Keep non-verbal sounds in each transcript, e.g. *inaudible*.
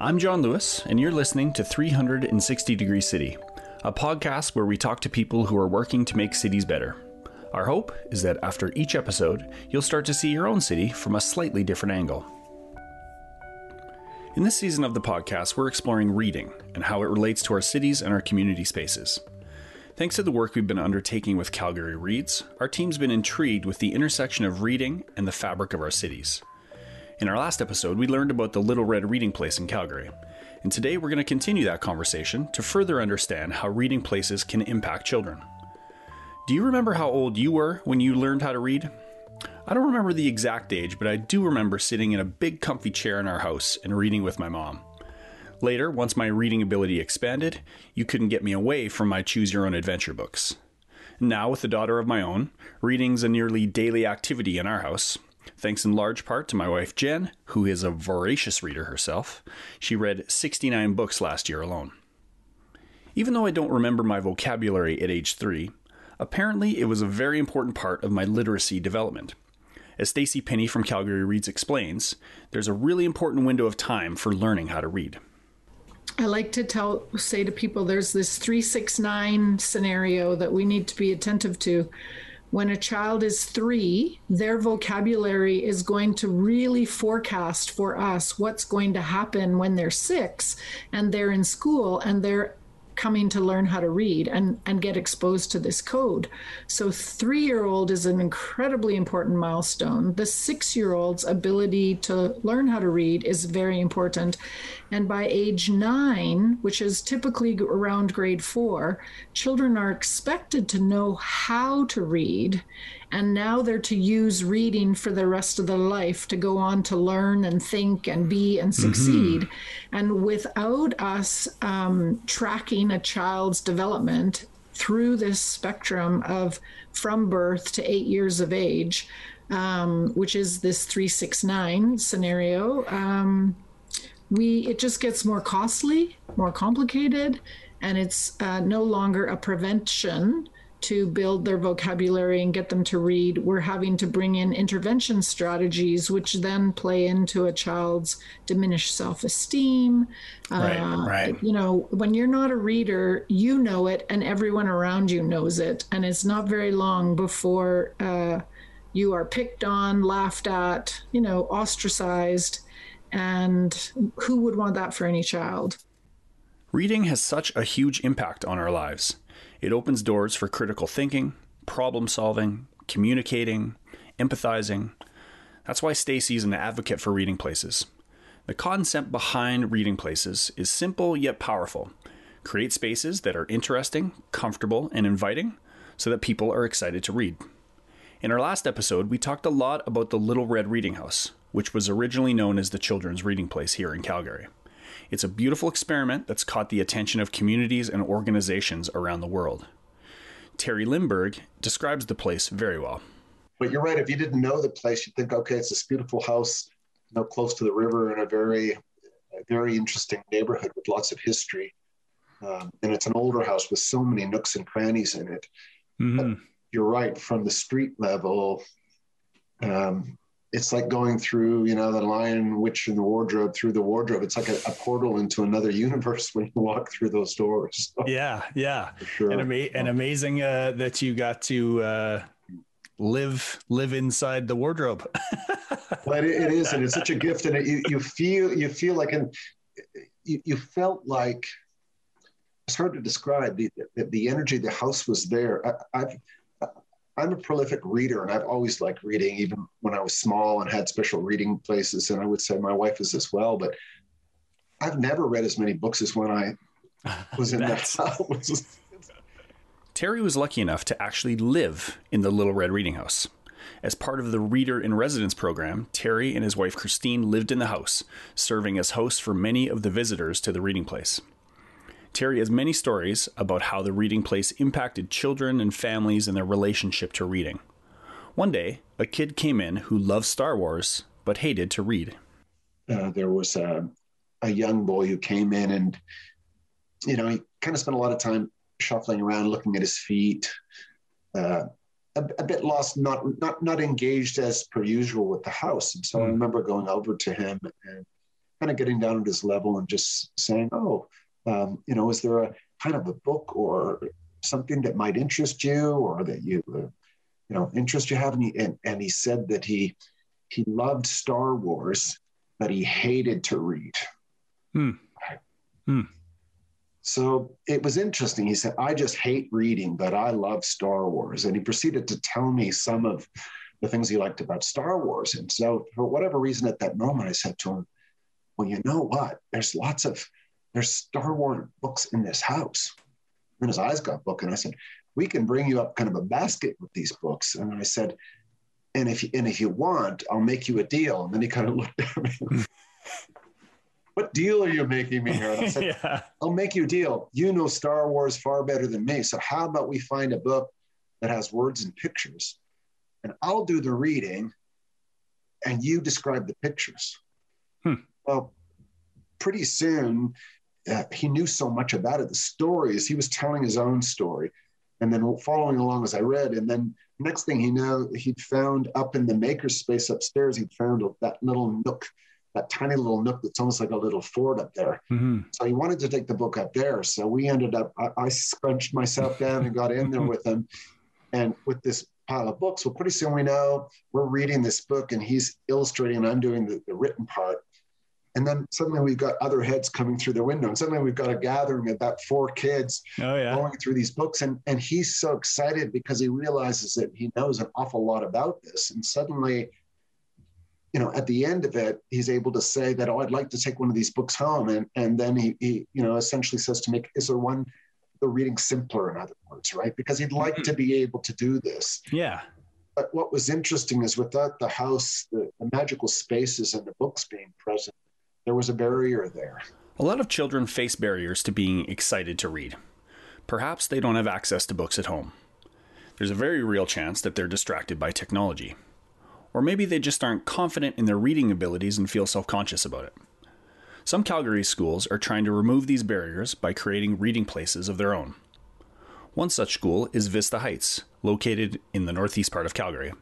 I'm John Lewis, and you're listening to 360 Degree City, a podcast where we talk to people who are working to make cities better. Our hope is that after each episode, you'll start to see your own city from a slightly different angle. In this season of the podcast, we're exploring reading and how it relates to our cities and our community spaces. Thanks to the work we've been undertaking with Calgary Reads, our team's been intrigued with the intersection of reading and the fabric of our cities. In our last episode, we learned about the Little Red Reading Place in Calgary. And today we're going to continue that conversation to further understand how reading places can impact children. Do you remember how old you were when you learned how to read? I don't remember the exact age, but I do remember sitting in a big comfy chair in our house and reading with my mom. Later, once my reading ability expanded, you couldn't get me away from my choose your own adventure books. Now, with a daughter of my own, reading's a nearly daily activity in our house, Thanks in large part to my wife Jen, who is a voracious reader herself. She read 69 books last year alone. Even though I don't remember my vocabulary at age 3, apparently it was a very important part of my literacy development. As Stacy Penny from Calgary Reads explains, there's a really important window of time for learning how to read. I like to tell say to people there's this 369 scenario that we need to be attentive to when a child is three, their vocabulary is going to really forecast for us what's going to happen when they're six and they're in school and they're coming to learn how to read and, and get exposed to this code. So, three year old is an incredibly important milestone. The six year old's ability to learn how to read is very important. And by age nine, which is typically around grade four, children are expected to know how to read and now they're to use reading for the rest of their life to go on to learn and think and be and mm-hmm. succeed. Mm-hmm. And without us um, tracking a child's development through this spectrum of from birth to eight years of age, um, which is this 369 scenario, um, we it just gets more costly, more complicated, and it's uh, no longer a prevention to build their vocabulary and get them to read, we're having to bring in intervention strategies, which then play into a child's diminished self esteem. Right, uh, right. You know, when you're not a reader, you know it, and everyone around you knows it. And it's not very long before uh, you are picked on, laughed at, you know, ostracized. And who would want that for any child? Reading has such a huge impact on our lives. It opens doors for critical thinking, problem solving, communicating, empathizing. That's why Stacy is an advocate for reading places. The concept behind reading places is simple yet powerful. Create spaces that are interesting, comfortable, and inviting so that people are excited to read. In our last episode, we talked a lot about the Little Red Reading House, which was originally known as the Children's Reading Place here in Calgary. It's a beautiful experiment that's caught the attention of communities and organizations around the world. Terry Lindberg describes the place very well. But you're right. If you didn't know the place, you'd think, okay, it's this beautiful house, you know, close to the river in a very, a very interesting neighborhood with lots of history. Um, and it's an older house with so many nooks and crannies in it. Mm-hmm. You're right. From the street level, um, it's like going through, you know, the lion, witch, and the wardrobe through the wardrobe. It's like a, a portal into another universe *laughs* when you walk through those doors. So, *laughs* yeah, yeah, sure. and, ama- and amazing uh, that you got to uh, live live inside the wardrobe. *laughs* but it, it is, and it's such a gift, and it, you, you feel you feel like, and you, you felt like it's hard to describe the, the, the energy. The house was there. I, I've I'm a prolific reader and I've always liked reading, even when I was small and had special reading places. And I would say my wife is as well, but I've never read as many books as when I *laughs* was in that house. Terry was lucky enough to actually live in the Little Red Reading House. As part of the Reader in Residence program, Terry and his wife Christine lived in the house, serving as hosts for many of the visitors to the reading place. Terry has many stories about how the reading place impacted children and families and their relationship to reading. One day, a kid came in who loved Star Wars but hated to read. Uh, there was a, a young boy who came in and, you know, he kind of spent a lot of time shuffling around, looking at his feet, uh, a, a, bit lost, not not not engaged as per usual with the house. And so mm. I hmm. remember going over to him and kind of getting down at his level and just saying, "Oh, um, you know, is there a kind of a book or something that might interest you, or that you, uh, you know, interest you have?" And he, and, and he said that he he loved Star Wars, but he hated to read. Hmm. Hmm. So it was interesting. He said, I just hate reading, but I love Star Wars. And he proceeded to tell me some of the things he liked about Star Wars. And so, for whatever reason, at that moment, I said to him, Well, you know what? There's lots of there's Star Wars books in this house. And his eyes got book, and I said, We can bring you up kind of a basket with these books. And I said, and if and if you want, I'll make you a deal. And then he kind of *laughs* looked at me what deal are you making me here? And I said, *laughs* yeah. I'll make you a deal. You know Star Wars far better than me. So how about we find a book that has words and pictures, and I'll do the reading, and you describe the pictures. Hmm. Well, pretty soon, he knew so much about it. The stories he was telling his own story, and then following along as I read, and then next thing he knew, he'd found up in the makerspace upstairs, he'd found that little nook that tiny little nook that's almost like a little fort up there. Mm-hmm. So he wanted to take the book up there. So we ended up, I, I scrunched myself down and got in there with him. And with this pile of books, well, pretty soon we know we're reading this book and he's illustrating and I'm doing the, the written part. And then suddenly we've got other heads coming through the window. And suddenly we've got a gathering of about four kids oh, yeah. going through these books. And, and he's so excited because he realizes that he knows an awful lot about this. And suddenly you know, at the end of it, he's able to say that, oh, I'd like to take one of these books home. And, and then he, he, you know, essentially says to me, is there one, the reading simpler, in other words, right? Because he'd like mm-hmm. to be able to do this. Yeah. But what was interesting is without the house, the, the magical spaces and the books being present, there was a barrier there. A lot of children face barriers to being excited to read. Perhaps they don't have access to books at home. There's a very real chance that they're distracted by technology or maybe they just aren't confident in their reading abilities and feel self conscious about it. Some Calgary schools are trying to remove these barriers by creating reading places of their own. One such school is Vista Heights, located in the northeast part of Calgary.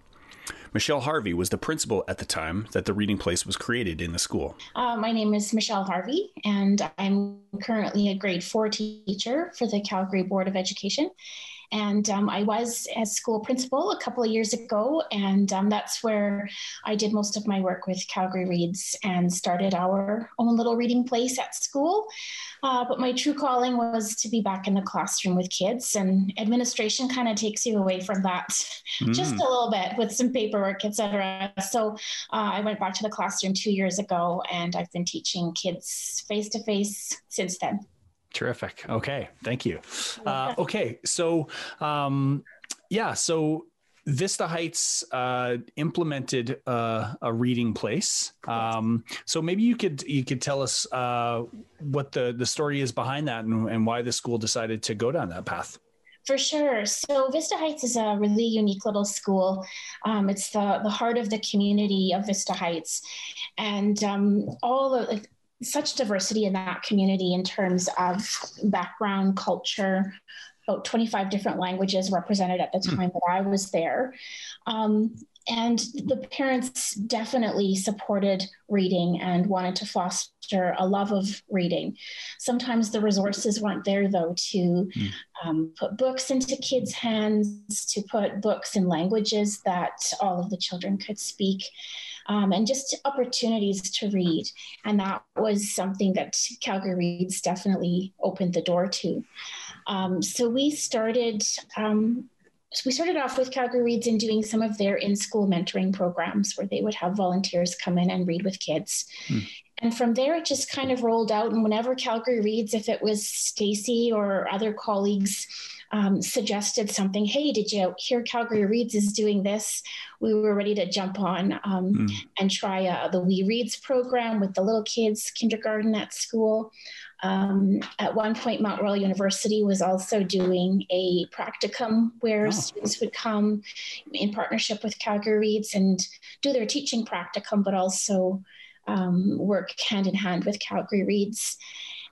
Michelle Harvey was the principal at the time that the reading place was created in the school. Uh, my name is Michelle Harvey, and I'm currently a grade four teacher for the Calgary Board of Education. And um, I was as school principal a couple of years ago, and um, that's where I did most of my work with Calgary Reads and started our own little reading place at school. Uh, but my true calling was to be back in the classroom with kids, and administration kind of takes you away from that mm. *laughs* just a little bit with some paperwork, etc. So uh, I went back to the classroom two years ago, and I've been teaching kids face to face since then. Terrific. Okay. Thank you. Uh, okay. So, um, yeah. So Vista Heights uh, implemented uh, a reading place. Um, so maybe you could you could tell us uh, what the the story is behind that and, and why the school decided to go down that path. For sure. So Vista Heights is a really unique little school. Um, it's the the heart of the community of Vista Heights, and um, all the such diversity in that community in terms of background, culture, about 25 different languages represented at the hmm. time that I was there. Um, and the parents definitely supported reading and wanted to foster a love of reading. Sometimes the resources weren't there, though, to mm. um, put books into kids' hands, to put books in languages that all of the children could speak um, and just opportunities to read. And that was something that Calgary Reads definitely opened the door to. Um, so we started. Um, so we started off with Calgary Reads and doing some of their in-school mentoring programs where they would have volunteers come in and read with kids. Hmm. And from there, it just kind of rolled out. And whenever Calgary Reads, if it was Stacy or other colleagues um, suggested something, hey, did you hear Calgary Reads is doing this? We were ready to jump on um, mm. and try uh, the Wee Reads program with the little kids, kindergarten at school. Um, at one point, Mount Royal University was also doing a practicum where oh. students would come in partnership with Calgary Reads and do their teaching practicum, but also um, work hand in hand with Calgary Reads.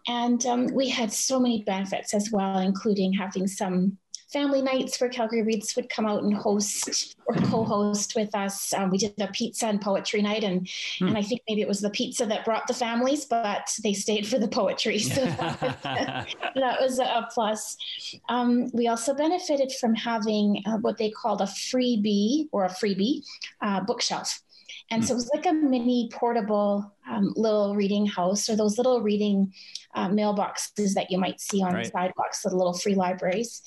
And um, we had so many benefits as well, including having some family nights where Calgary Reads would come out and host or co-host with us. Um, we did a pizza and poetry night, and hmm. and I think maybe it was the pizza that brought the families, but they stayed for the poetry, so that, was, *laughs* *laughs* that was a plus. Um, we also benefited from having uh, what they called a freebie or a freebie uh, bookshelf. And mm. so it was like a mini portable um, little reading house or those little reading uh, mailboxes that you might see on right. the sidewalks, the little free libraries.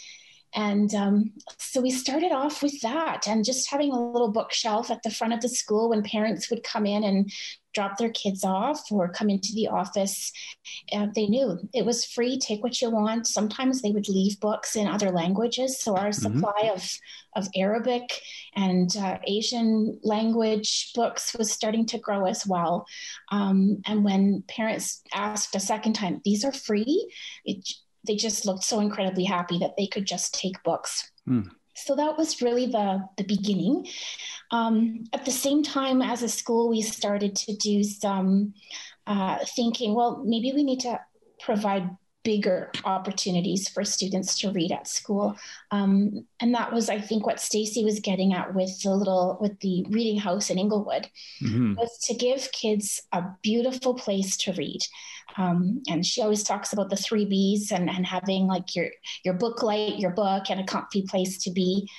And um, so we started off with that and just having a little bookshelf at the front of the school when parents would come in and drop their kids off or come into the office. Uh, they knew it was free, take what you want. Sometimes they would leave books in other languages. So our mm-hmm. supply of, of Arabic and uh, Asian language books was starting to grow as well. Um, and when parents asked a second time, these are free, it, they just looked so incredibly happy that they could just take books. Mm. So that was really the, the beginning. Um, at the same time, as a school, we started to do some uh, thinking, well, maybe we need to provide bigger opportunities for students to read at school. Um, and that was, I think, what Stacy was getting at with the little with the reading house in Inglewood mm-hmm. was to give kids a beautiful place to read. Um, and she always talks about the three B's and, and having like your your book light, your book, and a comfy place to be.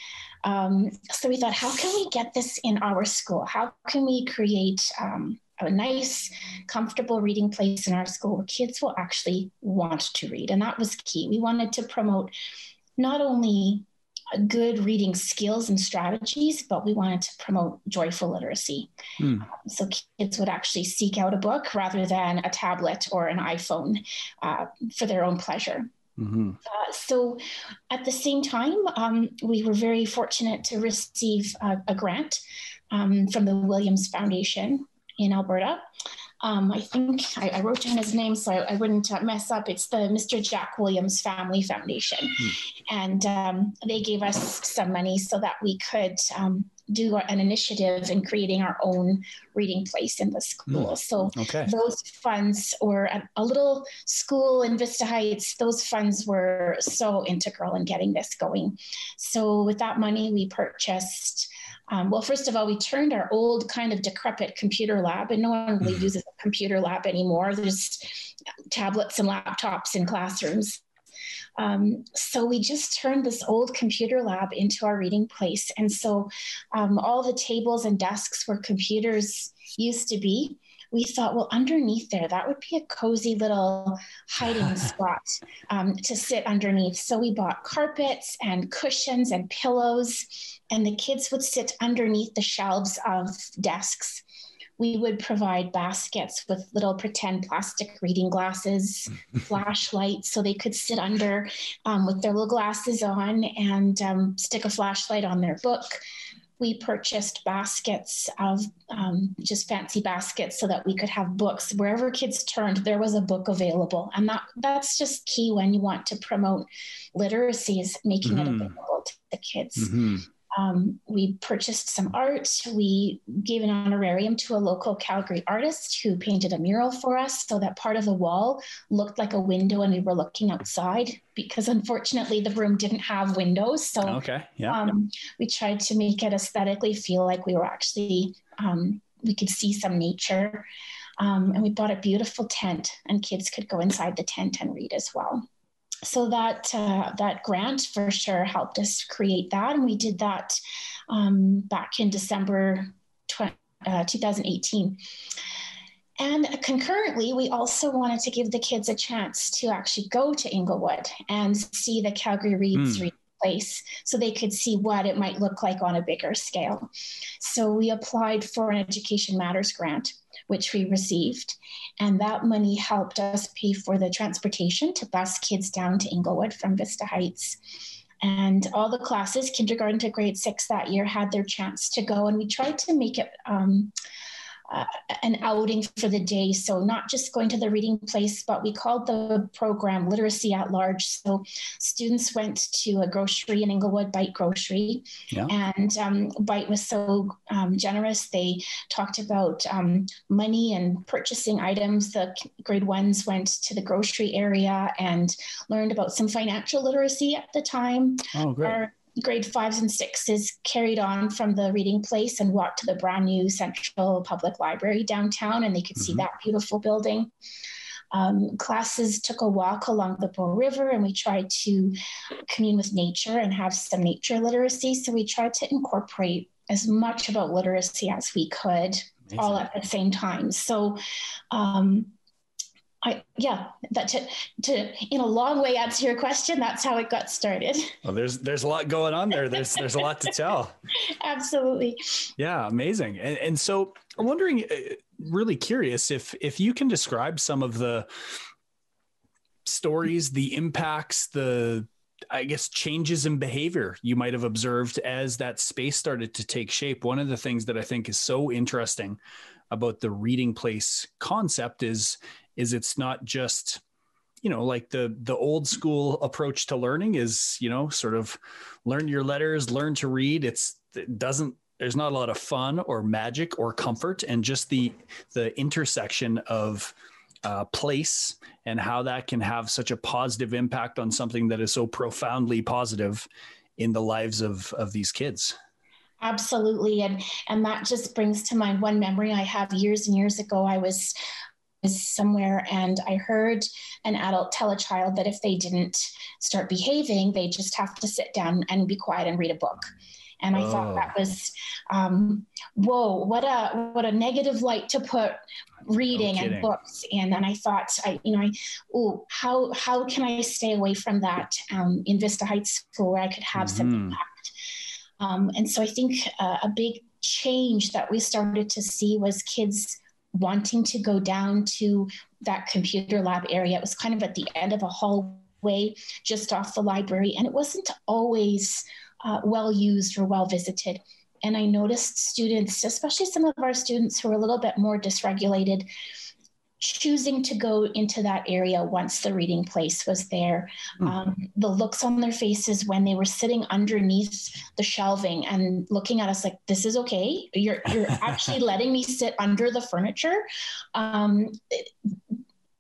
Um, so we thought, how can we get this in our school? How can we create um, a nice, comfortable reading place in our school where kids will actually want to read. And that was key. We wanted to promote not only good reading skills and strategies, but we wanted to promote joyful literacy. Mm. so kids would actually seek out a book rather than a tablet or an iPhone uh, for their own pleasure. Mm-hmm. Uh, so, at the same time, um, we were very fortunate to receive a, a grant um, from the Williams Foundation in Alberta. Um, I think I, I, wrote down his name so I, I wouldn't uh, mess up. It's the Mr. Jack Williams Family Foundation. Hmm. And um, they gave us some money so that we could um, do an initiative in creating our own reading place in the school. Mm. So okay. those funds were a, little school in Vista Heights. Those funds were so integral in getting this going. So with that money, we purchased um, well, first of all, we turned our old kind of decrepit computer lab, and no one really mm-hmm. uses a computer lab anymore. There's tablets and laptops in classrooms. Um, so we just turned this old computer lab into our reading place. And so um, all the tables and desks where computers used to be, we thought, well, underneath there, that would be a cozy little hiding *laughs* spot um, to sit underneath. So we bought carpets and cushions and pillows and the kids would sit underneath the shelves of desks. We would provide baskets with little pretend plastic reading glasses, *laughs* flashlights, so they could sit under um, with their little glasses on and um, stick a flashlight on their book. We purchased baskets of um, just fancy baskets so that we could have books wherever kids turned. There was a book available, and that that's just key when you want to promote literacy is making mm-hmm. it available to the kids. Mm-hmm. Um, we purchased some art. We gave an honorarium to a local Calgary artist who painted a mural for us so that part of the wall looked like a window and we were looking outside because unfortunately the room didn't have windows. So okay. yeah. Um, we tried to make it aesthetically feel like we were actually, um, we could see some nature. Um, and we bought a beautiful tent and kids could go inside the tent and read as well so that uh, that grant for sure helped us create that, and we did that um, back in December tw- uh, 2018. And concurrently, we also wanted to give the kids a chance to actually go to Inglewood and see the Calgary Reads mm. place so they could see what it might look like on a bigger scale. So we applied for an Education Matters grant which we received. And that money helped us pay for the transportation to bus kids down to Inglewood from Vista Heights. And all the classes, kindergarten to grade six that year, had their chance to go. And we tried to make it um, uh, an outing for the day. So, not just going to the reading place, but we called the program Literacy at Large. So, students went to a grocery in Inglewood, Bite Grocery, yeah. and um, Bite was so um, generous. They talked about um, money and purchasing items. The grade ones went to the grocery area and learned about some financial literacy at the time. Oh, great. Our, grade fives and sixes carried on from the reading place and walked to the brand new Central Public Library downtown, and they could mm-hmm. see that beautiful building. Um, classes took a walk along the Bow River, and we tried to commune with nature and have some nature literacy. So we tried to incorporate as much about literacy as we could, Amazing. all at the same time. So um, I yeah, that to, to in a long way answer your question. That's how it got started. Well, there's there's a lot going on there. There's there's a lot to tell. *laughs* Absolutely. Yeah, amazing. And and so I'm wondering, uh, really curious if if you can describe some of the stories, the impacts, the I guess changes in behavior you might have observed as that space started to take shape. One of the things that I think is so interesting about the reading place concept is is it's not just you know like the the old school approach to learning is you know sort of learn your letters learn to read. It's it doesn't there's not a lot of fun or magic or comfort and just the the intersection of uh, place and how that can have such a positive impact on something that is so profoundly positive in the lives of of these kids. Absolutely. And and that just brings to mind one memory i have years and years ago. I was somewhere and I heard an adult tell a child that if they didn't start behaving, they just have to sit down and be quiet and read a book. And I oh. thought that oh. was, um, whoa, what a what a negative light to put reading no and books in. And I thought, I you know, I, oh, how how can I stay away from that um, in Vista Heights School where I could have mm-hmm. some impact? Um, and so I think uh, a big change that we started to see was kids wanting to go down to that computer lab area. It was kind of at the end of a hallway just off the library, and it wasn't always uh, well used or well visited. And I noticed students, especially some of our students who are a little bit more dysregulated, choosing to go into that area once the reading place was there. Mm. Um, the looks on their faces when they were sitting underneath the shelving and looking at us like, "This is okay. You're you're *laughs* actually letting me sit under the furniture." Um,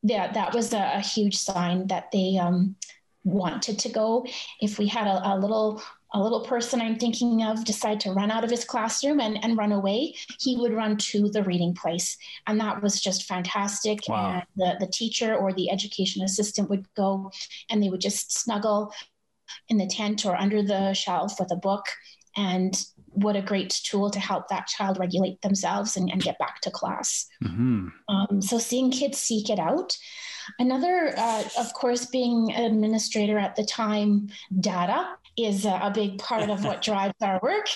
yeah, that was a, a, huge sign that they um, wanted to go. If we had a, a little a little person I'm thinking of decide to run out of his classroom and, and run away, he would run to the reading place. And that was just fantastic. Wow. And the, the teacher or the education assistant would go and they would just snuggle in the tent or under the shelf with a book. And what a great tool to help that child regulate themselves and, and get back to class. Mm-hmm. Um, so seeing kids seek it out. Another, uh, of course, being an administrator at the time, data is a, big part of what *laughs* drives our work.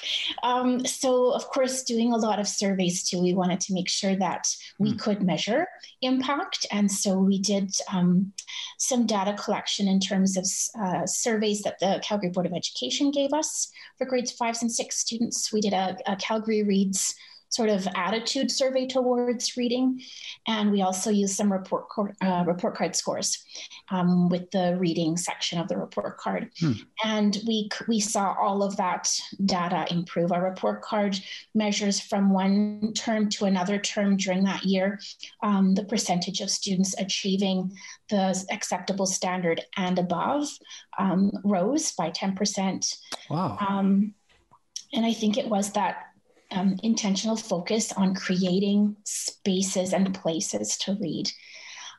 Um, so, of course, doing a lot of surveys too. We wanted to make sure that we mm. could measure impact. And so we did um, some data collection in terms of uh, surveys that the Calgary Board of Education gave us for grades five and six students. We did a, a Calgary Reads sort of attitude survey towards reading. And we also use some report, uh, report card scores um, with the reading section of the report card. Hmm. And we, we saw all of that data improve. Our report card measures from one term to another term during that year um, the percentage of students achieving the acceptable standard and above um, rose by 10%. Wow. Um, and I think it was that um, intentional focus on creating spaces and places to read.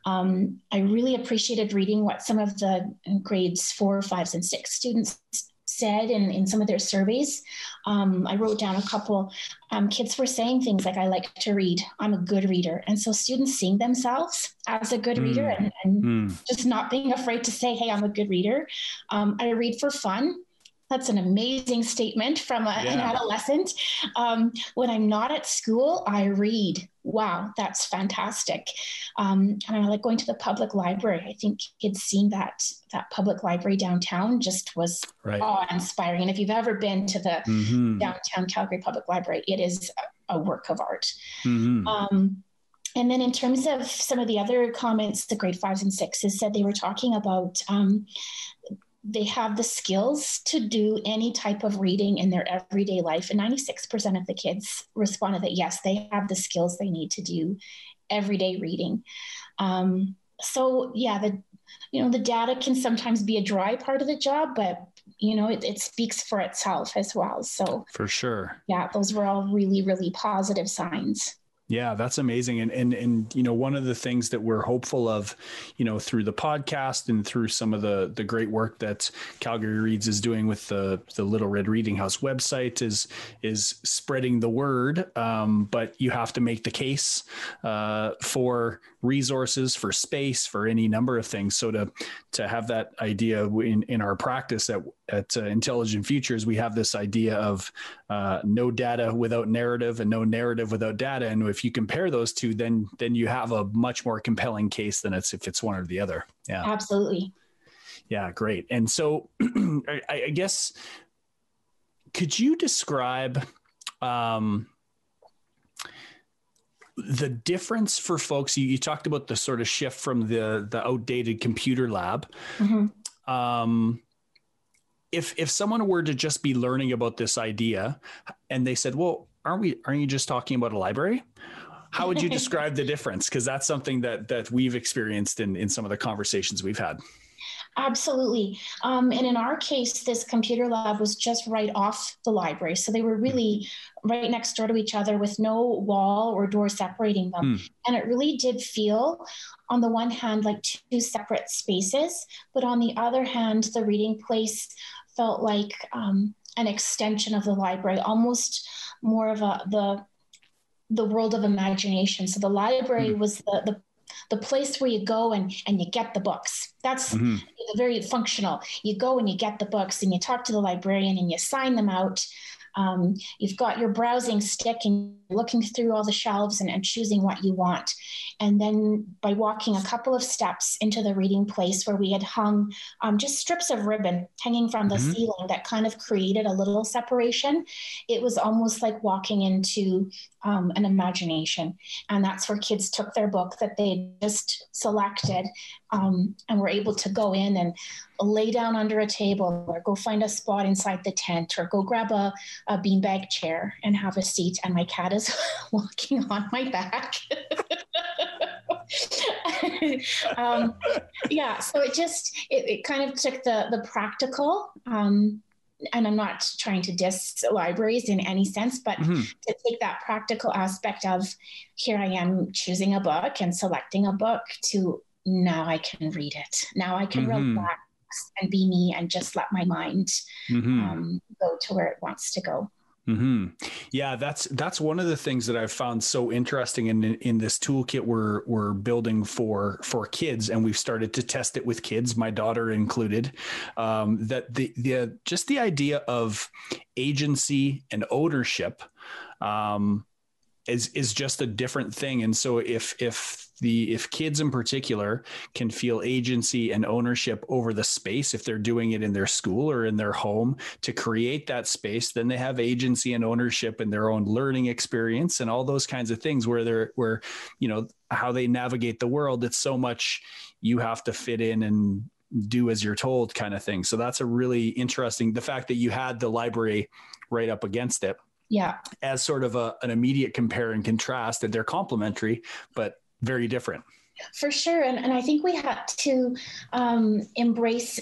Um, I really appreciated reading what some of the grades four, fives, and six students said in, in some of their surveys. Um, I wrote down a couple. Um, kids were saying things like, I like to read, I'm a good reader. And so students seeing themselves as a good mm. reader and, and mm. just not being afraid to say, hey, I'm a good reader. Um, I read for fun that's an amazing statement from a, yeah. an adolescent. Um, when I'm not at school, I read. Wow, that's fantastic. Um, and I like going to the public library. I think kids seeing that that public library downtown just was right. awe-inspiring. And if you've ever been to the mm-hmm. downtown Calgary Public Library, it is a, a work of art. Mm-hmm. Um, and then in terms of some of the other comments, the grade fives and sixes said they were talking about um, they have the skills to do any type of reading in their everyday life. And 96% of the kids responded that yes, they have the skills they need to do everyday reading. Um, so yeah, the you know the data can sometimes be a dry part of the job, but you know it, it speaks for itself as well. So for sure, yeah, those were all really really positive signs. Yeah, that's amazing. And and and you know, one of the things that we're hopeful of, you know, through the podcast and through some of the the great work that Calgary Reads is doing with the the Little Red Reading House website is is spreading the word. Um, but you have to make the case uh, for resources, for space, for any number of things. So to to have that idea in in our practice at at uh, Intelligent Futures, we have this idea of uh, no data without narrative and no narrative without data. And if you compare those two, then then you have a much more compelling case than it's if it's one or the other. Yeah, absolutely. Yeah, great. And so, *clears throat* I, I, guess could you describe um, the difference for folks? You, you, talked about the sort of shift from the the outdated computer lab. Mm-hmm. Um, if if someone were to just be learning about this idea and they said, "Well, aren't we aren't you just talking about a library?" How would you *laughs* describe the difference? Because that's something that that we've experienced in in some of the conversations we've had. Absolutely. Um, and in our case, this computer lab was just right off the library. So they were really right next door to each other with no wall or door separating them. Mm. And it really did feel, on the one hand, like two separate spaces. But on the other hand, the reading place felt like um, an extension of the library, almost more of a the the world of imagination. So the library mm-hmm. was the, the the place where you go and and you get the books. That's mm-hmm. very functional. You go and you get the books and you talk to the librarian and you sign them out. Um, you've got your browsing stick and looking through all the shelves and, and, choosing what you want. And then by walking a couple of steps into the reading place where we had hung um, just strips of ribbon hanging from the mm-hmm. ceiling that kind of created a little separation, it was almost like walking into um, an imagination. And that's where kids took their book that they just selected um, and were able to go in and lay down under a table or go find a spot inside the tent or go grab a, a beanbag chair and have a seat. And my cat is *laughs* walking on my back. *laughs* um, yeah, so it just it, it, kind of took the the practical um, and I'm not trying to diss libraries in any sense, but mm-hmm. to take that practical aspect of here I am choosing a book and selecting a book to now I can read it. Now I can mm-hmm. relax and be me and just let my mind mm-hmm. um, go to where it wants to go. Mm-hmm. Yeah, that's that's one of the things that I've found so interesting in in this toolkit we're we're building for for kids, and we've started to test it with kids, my daughter included. Um, that the the just the idea of agency and ownership um, is is just a different thing, and so if if the if kids in particular can feel agency and ownership over the space if they're doing it in their school or in their home to create that space then they have agency and ownership in their own learning experience and all those kinds of things where they're where you know how they navigate the world it's so much you have to fit in and do as you're told kind of thing. So that's a really interesting the fact that you had the library right up against it yeah. as sort of a, an immediate compare and contrast that they're complementary but very different. For sure. And, and I think we had to um, embrace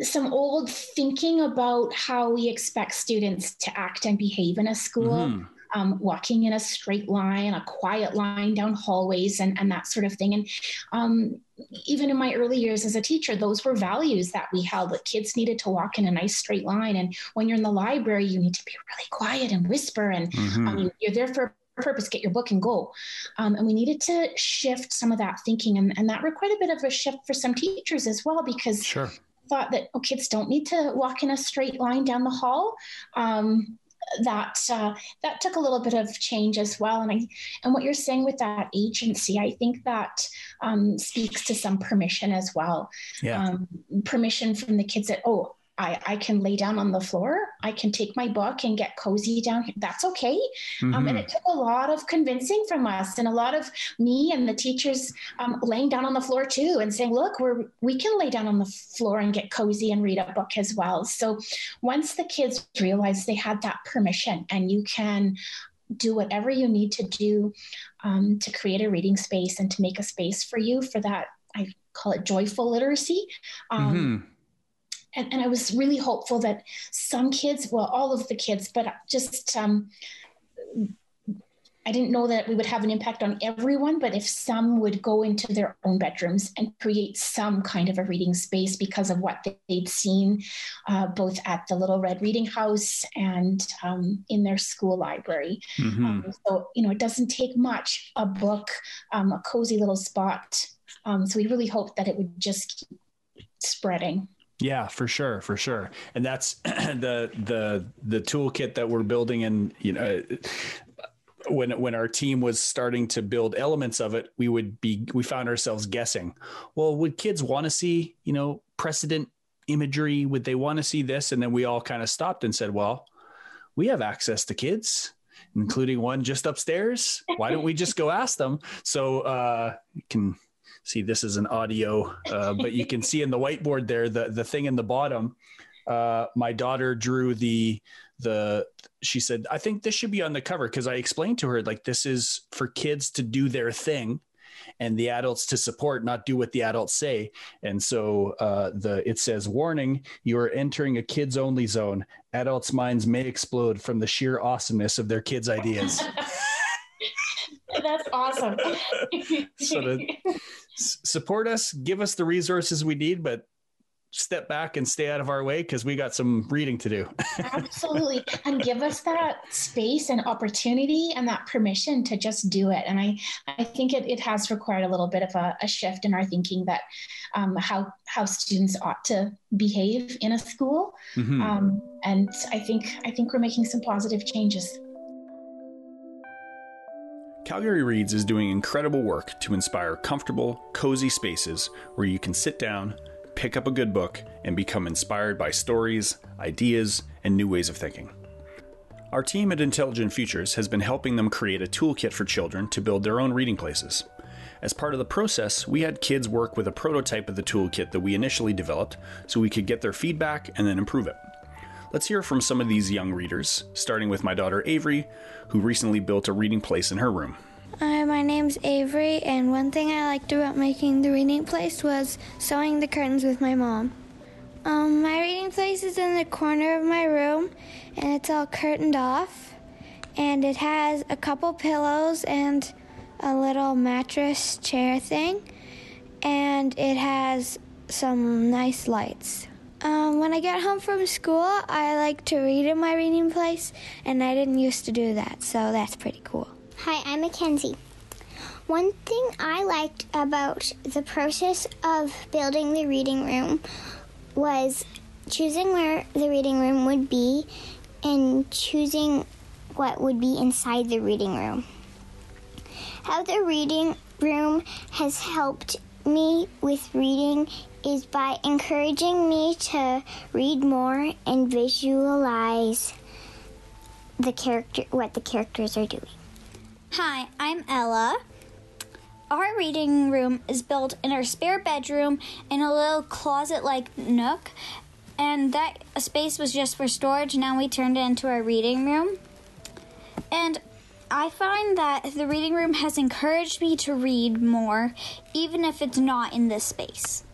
some old thinking about how we expect students to act and behave in a school. Mm-hmm. Um, walking in a straight line, a quiet line down hallways, and, and that sort of thing. And um, even in my early years as a teacher, those were values that we held that kids needed to walk in a nice straight line. And when you're in the library, you need to be really quiet and whisper. And mm-hmm. um, you're there for purpose, get your book and go. Um, and we needed to shift some of that thinking. And, and that required a bit of a shift for some teachers as well, because sure. thought that oh, kids don't need to walk in a straight line down the hall. Um, that uh, that took a little bit of change as well. And I and what you're saying with that agency, I think that um, speaks to some permission as well. Yeah. Um, permission from the kids that oh I, I can lay down on the floor. I can take my book and get cozy down here. That's okay. Mm-hmm. Um, and mm-hmm. it took a lot of convincing from us and a lot of me and the teachers um, laying down on the floor too and saying, look, we're, we can lay down on the floor and get cozy and read a book as well. So once the kids realized they had that permission and you can do whatever you need to do um, to create a reading space and to make a space for you for that, I call it joyful literacy. Um, mm-hmm and, and I was really hopeful that some kids, well, all of the kids, but just um, I didn't know that we would have an impact on everyone, but if some would go into their own bedrooms and create some kind of a reading space because of what they'd seen, uh, both at the Little Red Reading House and um, in their school library. Mm-hmm. Um, so, you know, it doesn't take much a book, um, a cozy little spot. Um, so, we really hope that it would just keep spreading. Yeah, for sure, for sure. And that's *clears throat* the the the toolkit that we're building and you know when when our team was starting to build elements of it, we would be we found ourselves guessing. Well, would kids want to see, you know, precedent imagery? Would they want to see this? And then we all kind of stopped and said, well, we have access to kids including one just upstairs. Why don't we just go ask them? So uh, you can see this is an audio, uh, but you can see in the whiteboard there the the thing in the bottom. Uh, my daughter drew the the she said i think this should be on the cover. Because i explained to her like this is for kids to do their thing and the adults to support not do what the adults say. And so uh, the it says warning you are entering a kids only zone. Adults minds may explode from the sheer awesomeness of their kids ideas *laughs* that's awesome *laughs* *laughs* so to, support us, give us the resources we need, but step back and stay out of our way because we got some reading to do. *laughs* Absolutely. And give us that space and opportunity and that permission to just do it. And I, I think it, it has required a little bit of a, a shift in our thinking that um, how, how students ought to behave in a school. Mm-hmm. Um, and I think, I think we're making some positive changes. Calgary Reads is doing incredible work to inspire comfortable, cozy spaces where you can sit down, pick up a good book, and become inspired by stories, ideas, and new ways of thinking. Our team at Intelligent Futures has been helping them create a toolkit for children to build their own reading places. As part of the process, we had kids work with a prototype of the toolkit that we initially developed so we could get their feedback and then improve it. Let's hear from some of these young readers, starting with my daughter Avery, who recently built a reading place in her room. Hi, my name's Avery, and one thing I liked about making the reading place was sewing the curtains with my mom. Um, my reading place is in the corner of my room, and it's all curtained off, and it has a couple pillows and a little mattress chair thing, and it has some nice lights. Um, when I get home from school, I like to read in my reading place, and I didn't used to do that, so that's pretty cool. Hi, I'm Mackenzie. One thing I liked about the process of building the reading room was choosing where the reading room would be and choosing what would be inside the reading room. How the reading room has helped me with reading is by encouraging me to read more and visualize the character what the characters are doing. Hi, I'm Ella. Our reading room is built in our spare bedroom in a little closet like nook, and that space was just for storage. Now we turned it into our reading room. And I find that the reading room has encouraged me to read more, even if it's not in this space.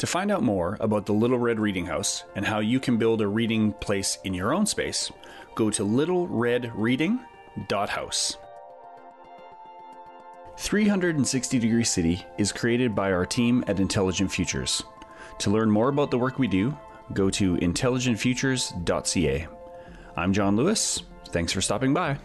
To find out more about the Little Red Reading House and how you can build a reading place in your own space, go to littleredreading.house. 360 Degree City is created by our team at Intelligent Futures. To learn more about the work we do, go to intelligentfutures.ca. I'm John Lewis. Thanks for stopping by.